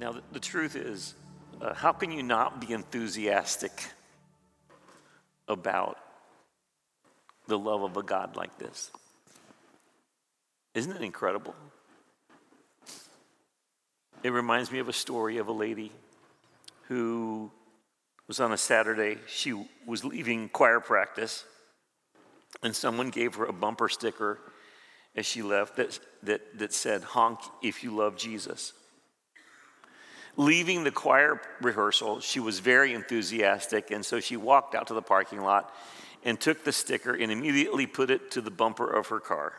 Now, the, the truth is, uh, how can you not be enthusiastic about the love of a God like this? Isn't it incredible? It reminds me of a story of a lady who was on a Saturday. She was leaving choir practice, and someone gave her a bumper sticker as she left that, that, that said, Honk if you love Jesus. Leaving the choir rehearsal, she was very enthusiastic, and so she walked out to the parking lot and took the sticker and immediately put it to the bumper of her car.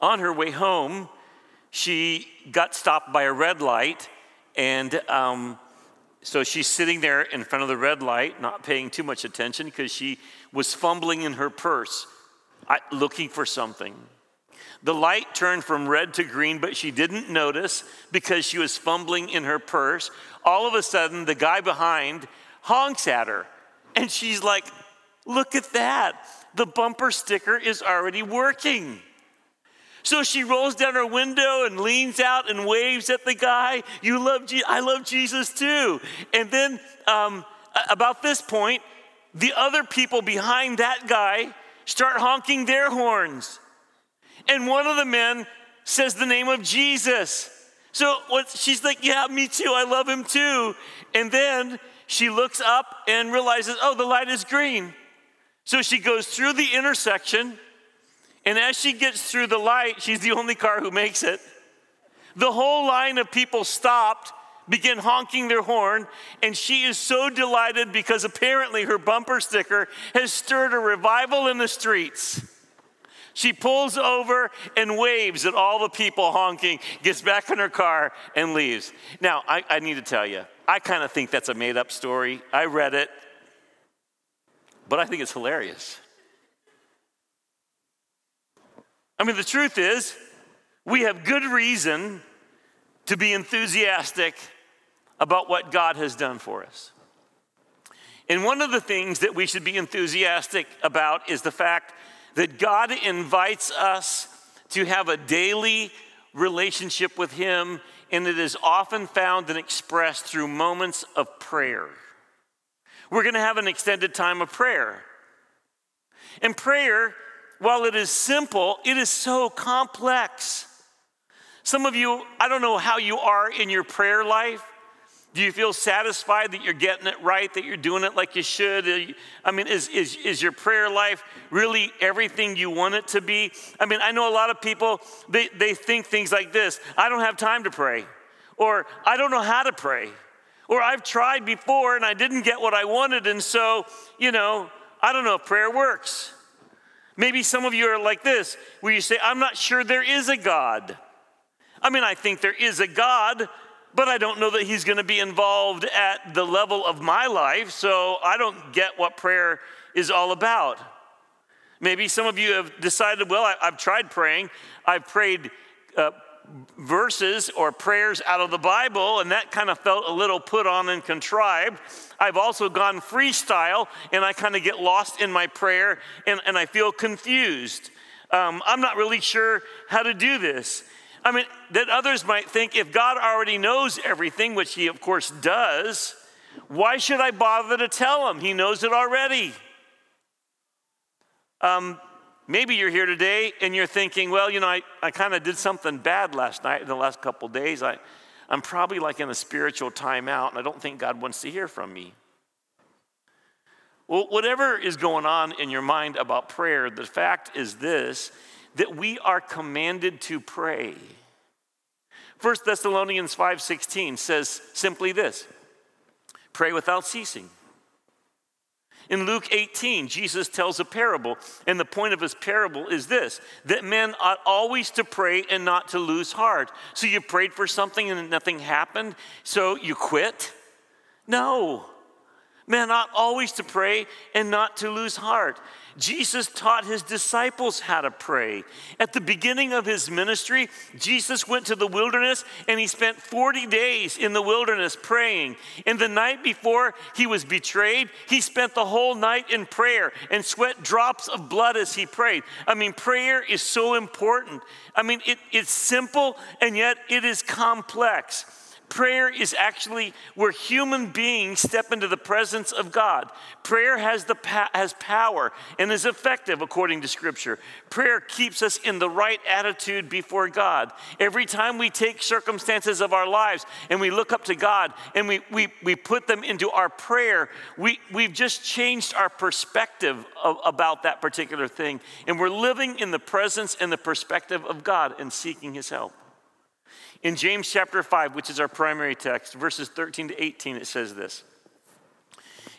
On her way home, she got stopped by a red light, and um, so she's sitting there in front of the red light, not paying too much attention because she was fumbling in her purse, looking for something. The light turned from red to green, but she didn't notice because she was fumbling in her purse. All of a sudden, the guy behind honks at her, and she's like, Look at that. The bumper sticker is already working. So she rolls down her window and leans out and waves at the guy. You love Je- I love Jesus too. And then um, about this point, the other people behind that guy start honking their horns. And one of the men says the name of Jesus. So what, she's like, Yeah, me too. I love him too. And then she looks up and realizes, Oh, the light is green. So she goes through the intersection. And as she gets through the light, she's the only car who makes it. The whole line of people stopped, began honking their horn, and she is so delighted because apparently her bumper sticker has stirred a revival in the streets. She pulls over and waves at all the people honking, gets back in her car, and leaves. Now, I, I need to tell you, I kind of think that's a made up story. I read it, but I think it's hilarious. I mean, the truth is, we have good reason to be enthusiastic about what God has done for us. And one of the things that we should be enthusiastic about is the fact that God invites us to have a daily relationship with Him, and it is often found and expressed through moments of prayer. We're going to have an extended time of prayer. And prayer, while it is simple, it is so complex. Some of you, I don't know how you are in your prayer life. Do you feel satisfied that you're getting it right, that you're doing it like you should? I mean, is, is, is your prayer life really everything you want it to be? I mean, I know a lot of people, they, they think things like this I don't have time to pray, or I don't know how to pray, or I've tried before and I didn't get what I wanted, and so, you know, I don't know if prayer works. Maybe some of you are like this, where you say, I'm not sure there is a God. I mean, I think there is a God, but I don't know that he's going to be involved at the level of my life, so I don't get what prayer is all about. Maybe some of you have decided, well, I, have tried praying. I've prayed uh, verses or prayers out of the Bible, and that kind of felt a little put on and contrived. I've also gone freestyle, and I kind of get lost in my prayer, and, and I feel confused. Um, I'm not really sure how to do this. I mean, that others might think if God already knows everything, which He of course does, why should I bother to tell Him? He knows it already. Um, maybe you're here today and you're thinking, well, you know, I, I kind of did something bad last night in the last couple days. I, I'm probably like in a spiritual timeout and I don't think God wants to hear from me. Well, whatever is going on in your mind about prayer, the fact is this that we are commanded to pray. 1 Thessalonians 5:16 says simply this: pray without ceasing. In Luke 18, Jesus tells a parable, and the point of his parable is this that men ought always to pray and not to lose heart. So you prayed for something and nothing happened, so you quit? No. Men ought always to pray and not to lose heart. Jesus taught his disciples how to pray. At the beginning of his ministry, Jesus went to the wilderness and he spent 40 days in the wilderness praying. And the night before he was betrayed, he spent the whole night in prayer and sweat drops of blood as he prayed. I mean, prayer is so important. I mean, it, it's simple and yet it is complex. Prayer is actually where human beings step into the presence of God. Prayer has, the has power and is effective according to Scripture. Prayer keeps us in the right attitude before God. Every time we take circumstances of our lives and we look up to God and we, we, we put them into our prayer, we, we've just changed our perspective of, about that particular thing. And we're living in the presence and the perspective of God and seeking His help. In James chapter 5, which is our primary text, verses 13 to 18, it says this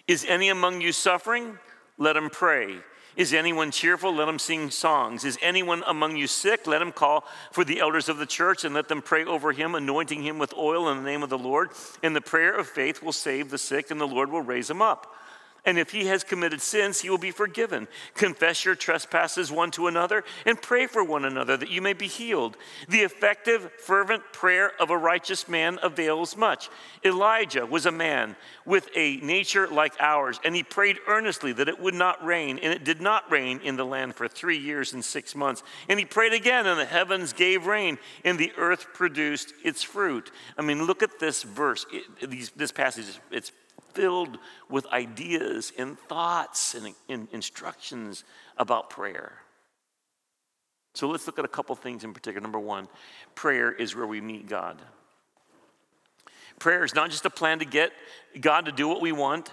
Is any among you suffering? Let him pray. Is anyone cheerful? Let him sing songs. Is anyone among you sick? Let him call for the elders of the church and let them pray over him, anointing him with oil in the name of the Lord. And the prayer of faith will save the sick, and the Lord will raise him up. And if he has committed sins, he will be forgiven. Confess your trespasses one to another and pray for one another that you may be healed. The effective, fervent prayer of a righteous man avails much. Elijah was a man with a nature like ours, and he prayed earnestly that it would not rain, and it did not rain in the land for three years and six months. And he prayed again, and the heavens gave rain, and the earth produced its fruit. I mean, look at this verse, it, these, this passage. It's filled with ideas and thoughts and, and instructions about prayer. So let's look at a couple things in particular. Number one, prayer is where we meet God. Prayer is not just a plan to get God to do what we want.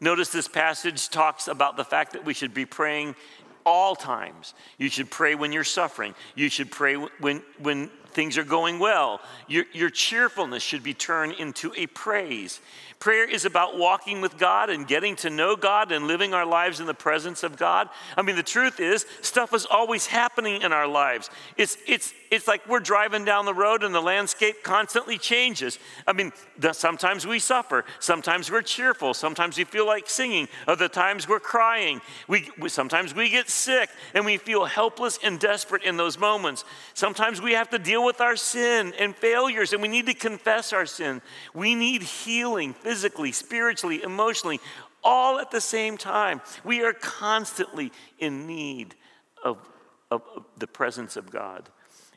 Notice this passage talks about the fact that we should be praying all times. You should pray when you're suffering. You should pray when, when things are going well. Your, your cheerfulness should be turned into a praise. Prayer is about walking with God and getting to know God and living our lives in the presence of God. I mean, the truth is, stuff is always happening in our lives. It's, it's, it's like we're driving down the road and the landscape constantly changes. I mean, the, sometimes we suffer, sometimes we're cheerful, sometimes we feel like singing, other times we're crying. We, we, sometimes we get sick and we feel helpless and desperate in those moments. Sometimes we have to deal with our sin and failures and we need to confess our sin. We need healing physically, spiritually, emotionally, all at the same time. We are constantly in need of, of, the presence of God.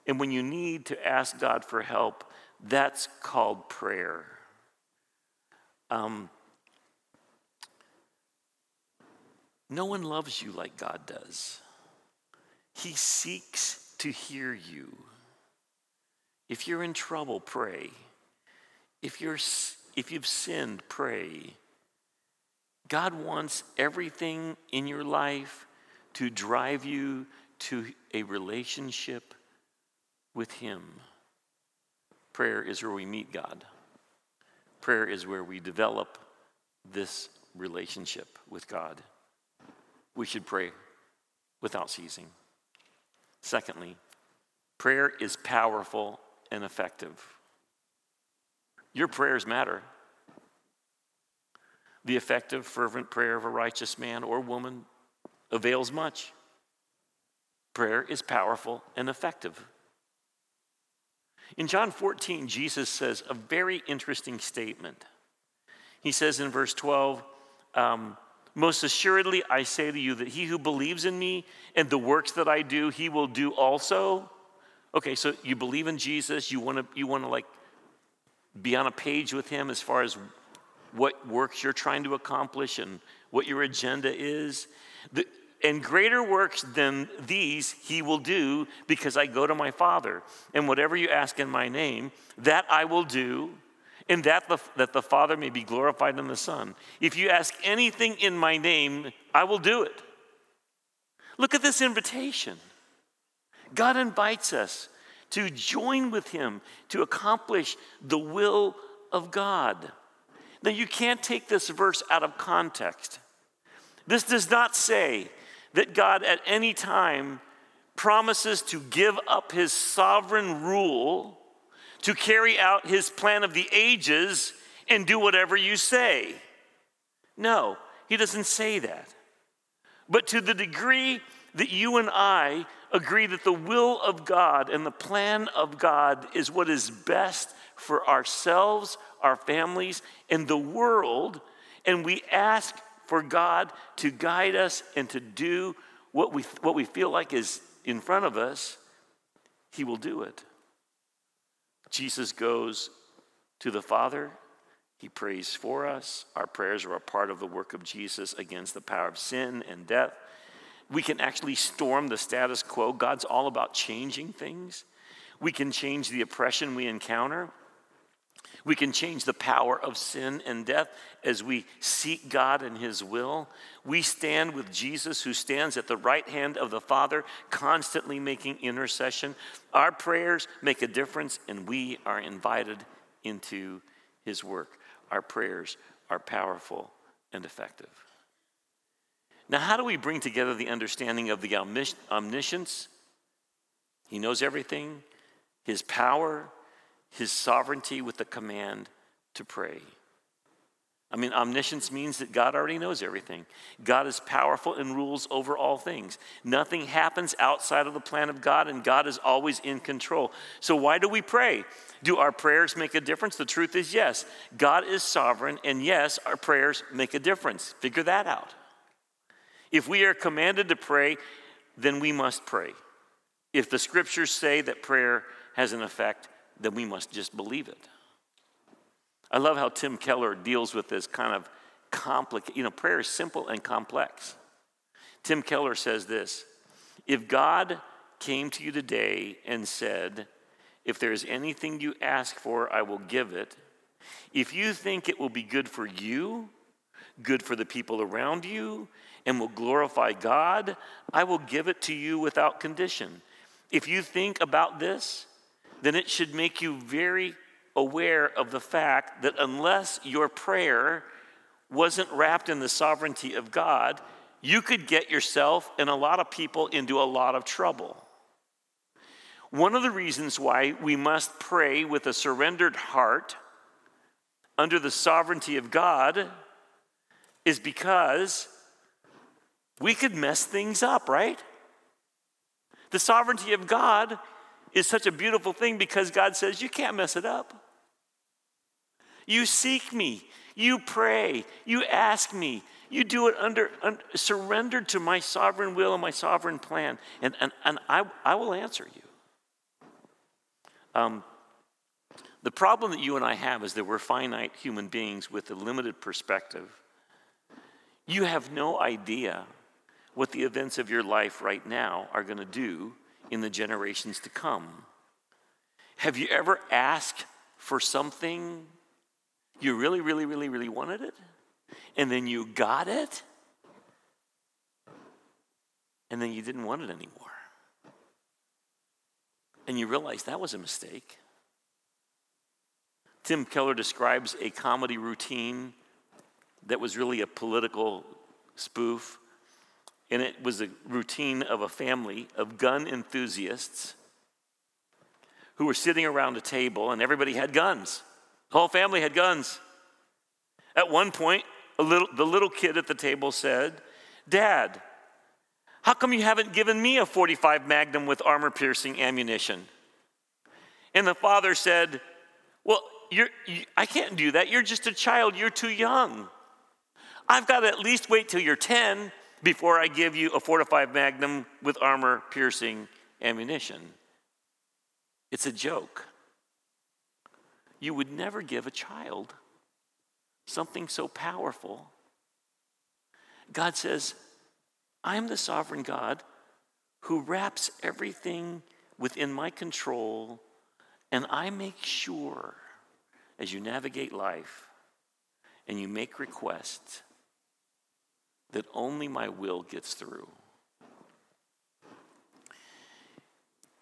And when you need to ask God for help, that's called prayer. Um, no one loves you like God does. He seeks to hear you. If you're in trouble, pray. If you're if you've sinned, pray. God wants everything in your life to drive you to a relationship with Him. Prayer is where we meet God. Prayer is where we develop this relationship with God. We should pray without ceasing. Secondly, prayer is powerful and effective. Your prayers matter. The effective, fervent prayer of a righteous man or woman avails much. Prayer is powerful and effective. In John 14, Jesus says a very interesting statement. He says in verse 12, um, Most assuredly, I say to you that he who believes in me and the works that I do, he will do also. Okay, so you believe in Jesus, you want to you want to like be on a page with Him as far as what works you're trying to accomplish and what your agenda is. The, and greater works than these he will do because I go to my Father. And whatever you ask in my name, that I will do, and that the, that the Father may be glorified in the Son. If you ask anything in my name, I will do it. Look at this invitation. God invites us to join with him to accomplish the will of God. Now, you can't take this verse out of context. This does not say that God at any time promises to give up his sovereign rule to carry out his plan of the ages and do whatever you say. No, he doesn't say that. But to the degree that you and I agree that the will of God and the plan of God is what is best for ourselves, our families, and the world, and we ask for God to guide us and to do what we, what we feel like is in front of us, He will do it. Jesus goes to the Father. He prays for us. Our prayers are a part of the work of Jesus against the power of sin and death. We can actually storm the status quo. God's all about changing things. We can change the oppression we encounter. We can change the power of sin and death as we seek God and His will. We stand with Jesus, who stands at the right hand of the Father, constantly making intercession. Our prayers make a difference, and we are invited into His work. Our prayers are powerful and effective. Now, how do we bring together the understanding of the omniscience? He knows everything, His power, his sovereignty with the command to pray. I mean, omniscience means that God already knows everything. God is powerful and rules over all things. Nothing happens outside of the plan of God, and God is always in control. So, why do we pray? Do our prayers make a difference? The truth is yes. God is sovereign, and yes, our prayers make a difference. Figure that out. If we are commanded to pray, then we must pray. If the scriptures say that prayer has an effect, then we must just believe it. I love how Tim Keller deals with this kind of complicated, you know, prayer is simple and complex. Tim Keller says this If God came to you today and said, If there is anything you ask for, I will give it, if you think it will be good for you, good for the people around you, and will glorify God, I will give it to you without condition. If you think about this, then it should make you very aware of the fact that unless your prayer wasn't wrapped in the sovereignty of God, you could get yourself and a lot of people into a lot of trouble. One of the reasons why we must pray with a surrendered heart under the sovereignty of God is because we could mess things up, right? The sovereignty of God is such a beautiful thing because God says, You can't mess it up. You seek me, you pray, you ask me, you do it under, under surrendered to my sovereign will and my sovereign plan, and, and, and I, I will answer you. Um, the problem that you and I have is that we're finite human beings with a limited perspective. You have no idea what the events of your life right now are going to do in the generations to come. Have you ever asked for something you really, really, really, really wanted it? And then you got it? And then you didn't want it anymore. And you realize that was a mistake. Tim Keller describes a comedy routine that was really a political spoof and it was a routine of a family of gun enthusiasts who were sitting around a table, and everybody had guns. The whole family had guns. At one point, little, the little kid at the table said, Dad, how come you haven't given me a 45 Magnum with armor piercing ammunition? And the father said, Well, you, I can't do that. You're just a child. You're too young. I've got to at least wait till you're 10 before I give you a 45 Magnum with armor piercing ammunition. It's a joke. You would never give a child something so powerful. God says, I'm the sovereign God who wraps everything within my control, and I make sure as you navigate life and you make requests that only my will gets through.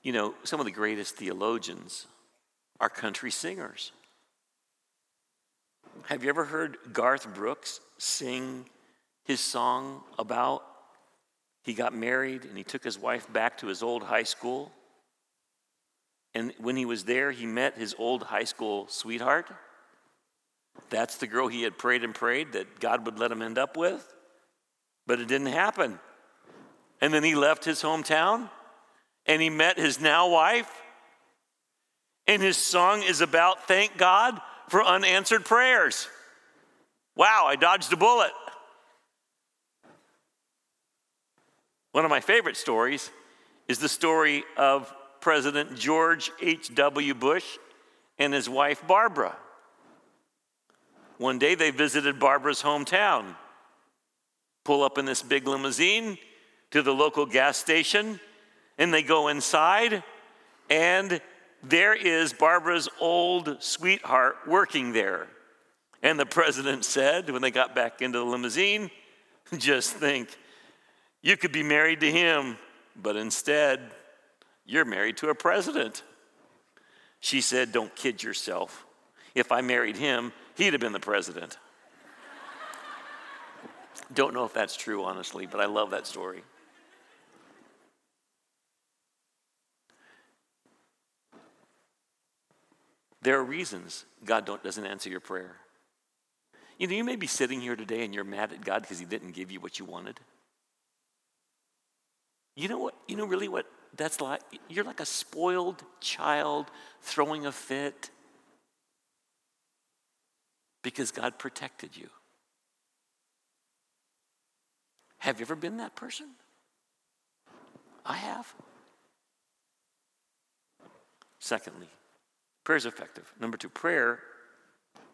You know, some of the greatest theologians are country singers. Have you ever heard Garth Brooks sing his song about he got married and he took his wife back to his old high school? And when he was there, he met his old high school sweetheart. That's the girl he had prayed and prayed that God would let him end up with but it didn't happen. And then he left his hometown and he met his now wife. And his song is about thank God for unanswered prayers. Wow, I dodged a bullet. One of my favorite stories is the story of President George H.W. Bush and his wife Barbara. One day they visited Barbara's hometown, pull up in this big limousine to the local gas station, and they go inside, and there is Barbara's old sweetheart working there. And the president said, when they got back into the limousine, just think, you could be married to him, but instead, you're married to a president. She said, Don't kid yourself. If I married him, he'd have been the president. Don't know if that's true, honestly, but I love that story. There are reasons God doesn't answer your prayer. You know, you may be sitting here today and you're mad at God because He didn't give you what you wanted. You know what? You know really what that's like? You're like a spoiled child throwing a fit because God protected you. Have you ever been that person? I have. Secondly, prayer is effective. Number two, prayer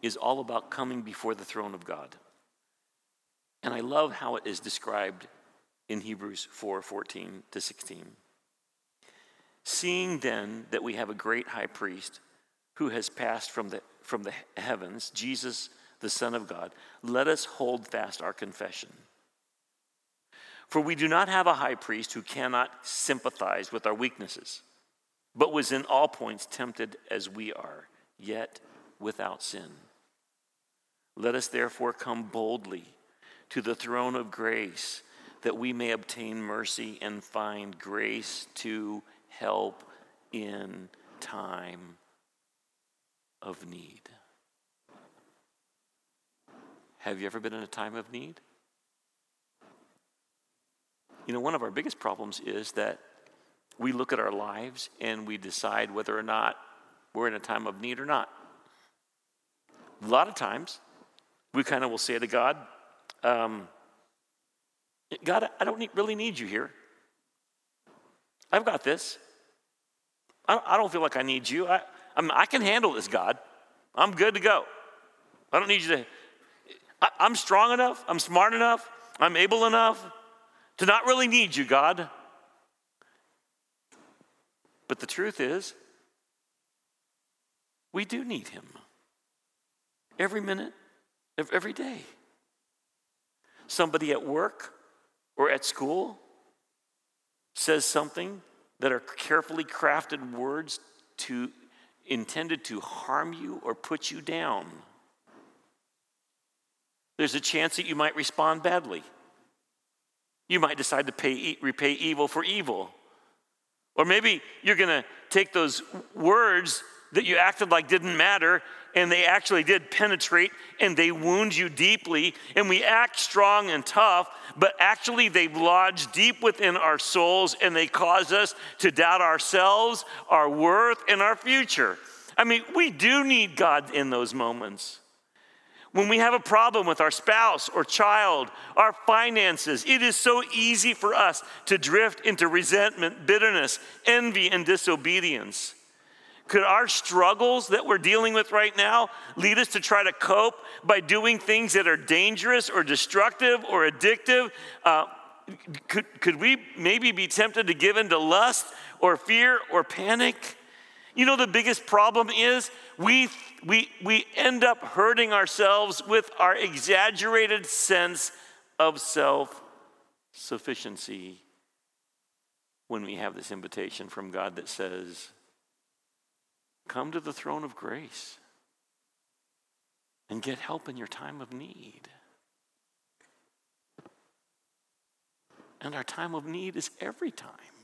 is all about coming before the throne of God. And I love how it is described in Hebrews 4 14 to 16. Seeing then that we have a great high priest who has passed from the, from the heavens, Jesus, the Son of God, let us hold fast our confession. For we do not have a high priest who cannot sympathize with our weaknesses, but was in all points tempted as we are, yet without sin. Let us therefore come boldly to the throne of grace that we may obtain mercy and find grace to help in time of need. Have you ever been in a time of need? You know, one of our biggest problems is that we look at our lives and we decide whether or not we're in a time of need or not. A lot of times, we kind of will say to God, um, God, I don't need, really need you here. I've got this. I, I don't feel like I need you. I, I'm, I can handle this, God. I'm good to go. I don't need you to. I, I'm strong enough. I'm smart enough. I'm able enough to not really need you, God. But the truth is, we do need Him every minute of every day. Somebody at work or at school says something that are carefully crafted words to intended to harm you or put you down. There's a chance that you might respond badly. You might decide to pay, repay evil for evil. Or maybe you're going to take those words that you acted like didn't matter and they actually did penetrate and they wound you deeply. And we act strong and tough, but actually they lodge deep within our souls and they cause us to doubt ourselves, our worth, and our future. I mean, we do need God in those moments. When we have a problem with our spouse or child, our finances, it is so easy for us to drift into resentment, bitterness, envy, and disobedience. Could our struggles that we're dealing with right now lead us to try to cope by doing things that are dangerous or destructive or addictive? Uh, could, could we maybe be tempted to give in to lust or fear or panic? You know, the biggest problem is we, we, we end up hurting ourselves with our exaggerated sense of self sufficiency when we have this invitation from God that says, Come to the throne of grace and get help in your time of need. And our time of need is every time.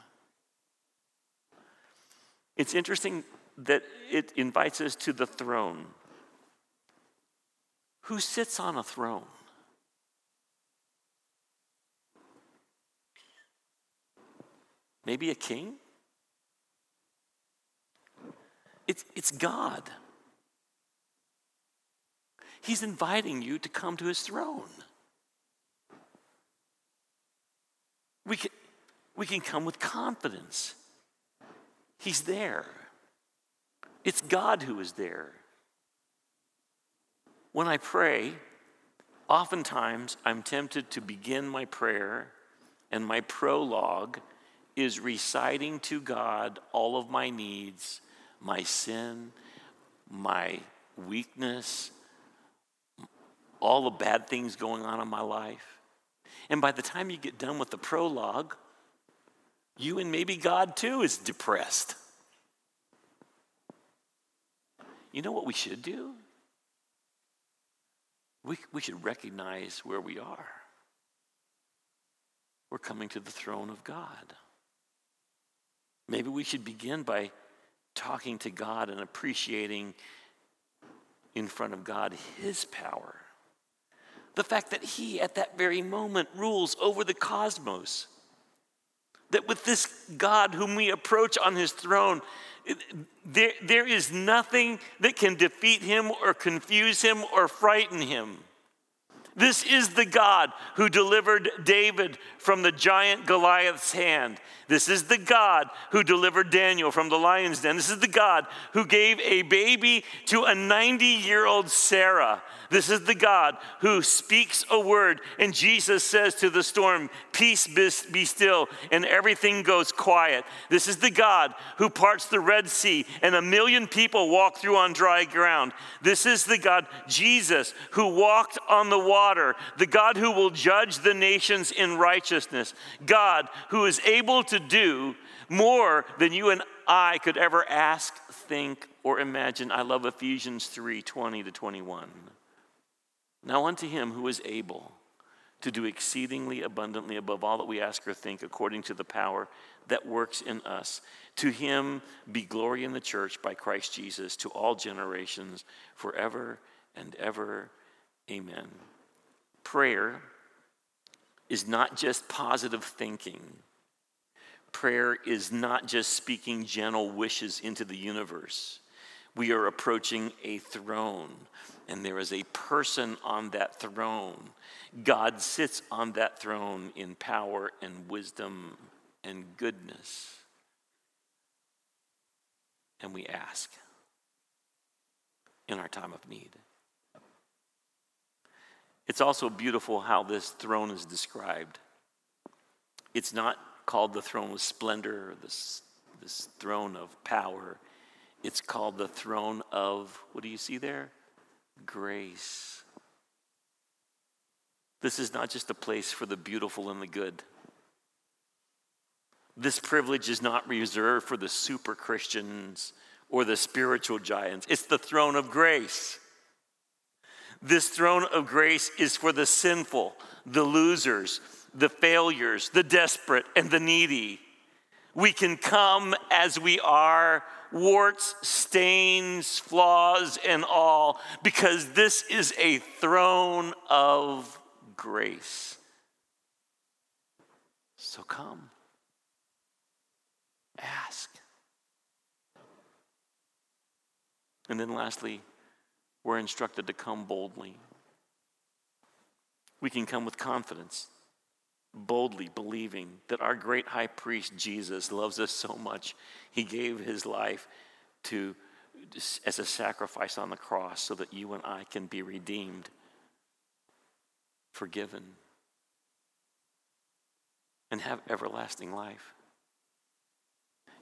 It's interesting that it invites us to the throne. Who sits on a throne? Maybe a king? It's, it's God. He's inviting you to come to his throne. We can, we can come with confidence. He's there. It's God who is there. when I pray, oftentimes I'm tempted to begin my prayer, and my prologue is reciting to God all of my needs, my sin, my weakness, all the bad things going on in my life. And by the time you get done with the prologue, you and maybe God too is depressed. You know what we should do? We, we should recognize where we are. We're coming to the throne of God. Maybe we should begin by talking to God and appreciating in front of God His power. The fact that He, at that very moment, rules over the cosmos. That with this God whom we approach on His throne, there, there is nothing that can defeat Him or confuse Him or frighten Him. This is the God who delivered David from the giant Goliath's hand. This is the God who delivered Daniel from the lion's den. This is the God who gave a baby to a 90 year old Sarah. This is the God who speaks a word, and Jesus says to the storm, Peace be still, and everything goes quiet. This is the God who parts the Red Sea, and a million people walk through on dry ground. This is the God, Jesus, who walked on the water, the God who will judge the nations in righteousness, God who is able to do more than you and I could ever ask, think, or imagine. I love Ephesians 3 20 to 21. Now, unto him who is able to do exceedingly abundantly above all that we ask or think, according to the power that works in us. To him be glory in the church by Christ Jesus to all generations, forever and ever. Amen. Prayer is not just positive thinking. Prayer is not just speaking gentle wishes into the universe. We are approaching a throne, and there is a person on that throne. God sits on that throne in power and wisdom and goodness. And we ask in our time of need. It's also beautiful how this throne is described. It's not called the throne of splendor, this, this throne of power. It's called the throne of, what do you see there? Grace. This is not just a place for the beautiful and the good. This privilege is not reserved for the super Christians or the spiritual giants. It's the throne of grace. This throne of grace is for the sinful, the losers, the failures, the desperate, and the needy. We can come as we are, warts, stains, flaws, and all, because this is a throne of grace. So come, ask. And then lastly, we're instructed to come boldly. We can come with confidence boldly believing that our great high priest Jesus loves us so much, he gave his life to as a sacrifice on the cross so that you and I can be redeemed, forgiven, and have everlasting life.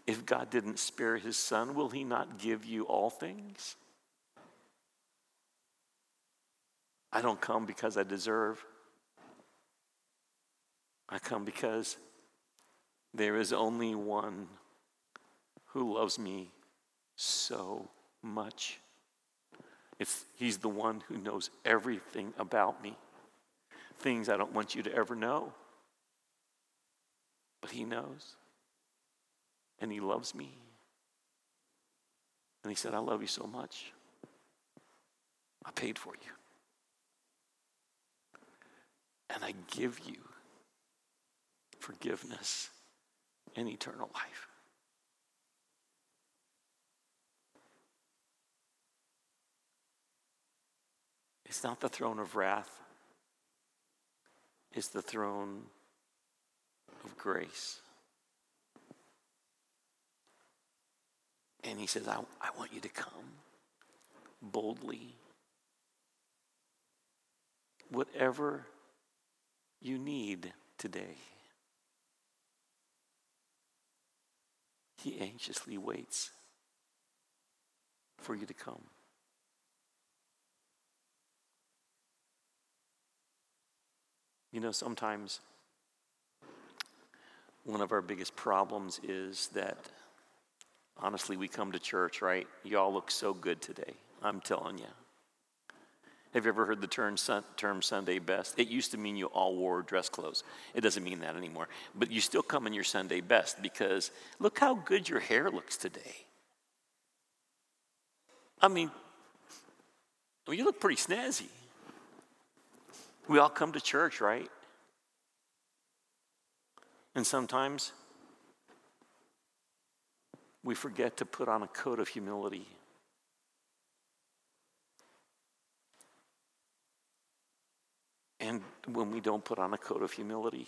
If God didn't spare his son, will he not give you all things? I don't come because I deserve. I come because there is only one who loves me so much. It's, he's the one who knows everything about me, things I don't want you to ever know. But he knows, and he loves me. And he said, I love you so much. I paid for you. And I give you forgiveness, and eternal life. It's not the throne of wrath, it's the throne of grace. And he says, I, I want you to come boldly whatever you need today. He anxiously waits for you to come. You know, sometimes one of our biggest problems is that, honestly, we come to church, right? Y'all look so good today. I'm telling you. Have you ever heard the term, term Sunday best? It used to mean you all wore dress clothes. It doesn't mean that anymore. But you still come in your Sunday best because look how good your hair looks today. I mean, well, you look pretty snazzy. We all come to church, right? And sometimes we forget to put on a coat of humility. And when we don't put on a coat of humility,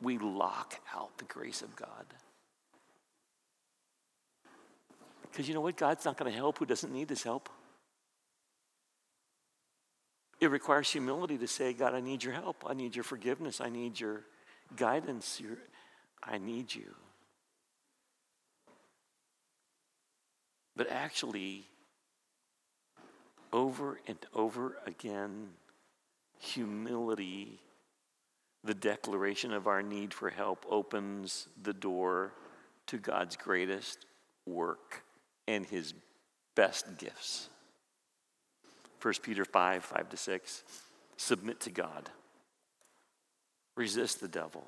we lock out the grace of God. Because you know what? God's not going to help who doesn't need his help. It requires humility to say, God, I need your help. I need your forgiveness. I need your guidance. Your, I need you. But actually, over and over again, humility, the declaration of our need for help, opens the door to God's greatest work and his best gifts. 1 Peter 5 5 to 6. Submit to God, resist the devil.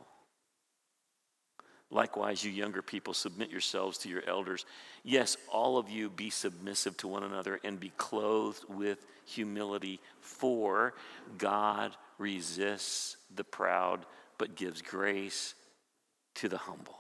Likewise, you younger people, submit yourselves to your elders. Yes, all of you be submissive to one another and be clothed with humility, for God resists the proud but gives grace to the humble.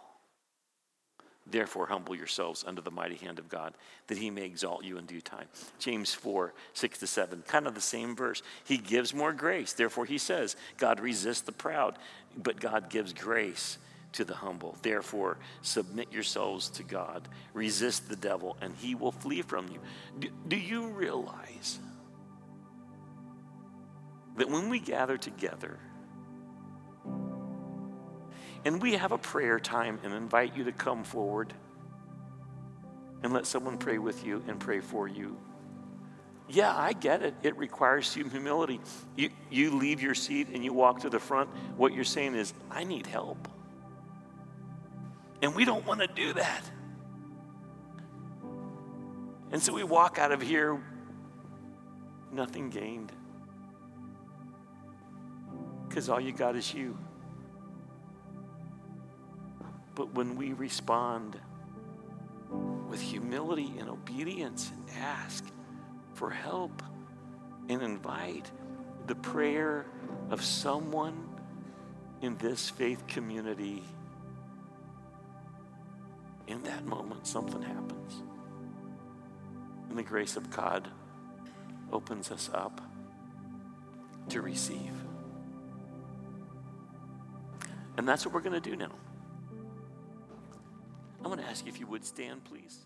Therefore, humble yourselves under the mighty hand of God, that he may exalt you in due time. James 4, 6 to 7, kind of the same verse. He gives more grace. Therefore, he says, God resists the proud, but God gives grace to the humble. Therefore, submit yourselves to God. Resist the devil, and he will flee from you. Do, do you realize that when we gather together, and we have a prayer time and invite you to come forward and let someone pray with you and pray for you. Yeah, I get it. It requires humility. You, you leave your seat and you walk to the front. What you're saying is, I need help. And we don't want to do that. And so we walk out of here, nothing gained. Because all you got is you. But when we respond with humility and obedience and ask for help and invite the prayer of someone in this faith community, in that moment, something happens. And the grace of God opens us up to receive. And that's what we're going to do now. I'm going to ask you if you would stand, please.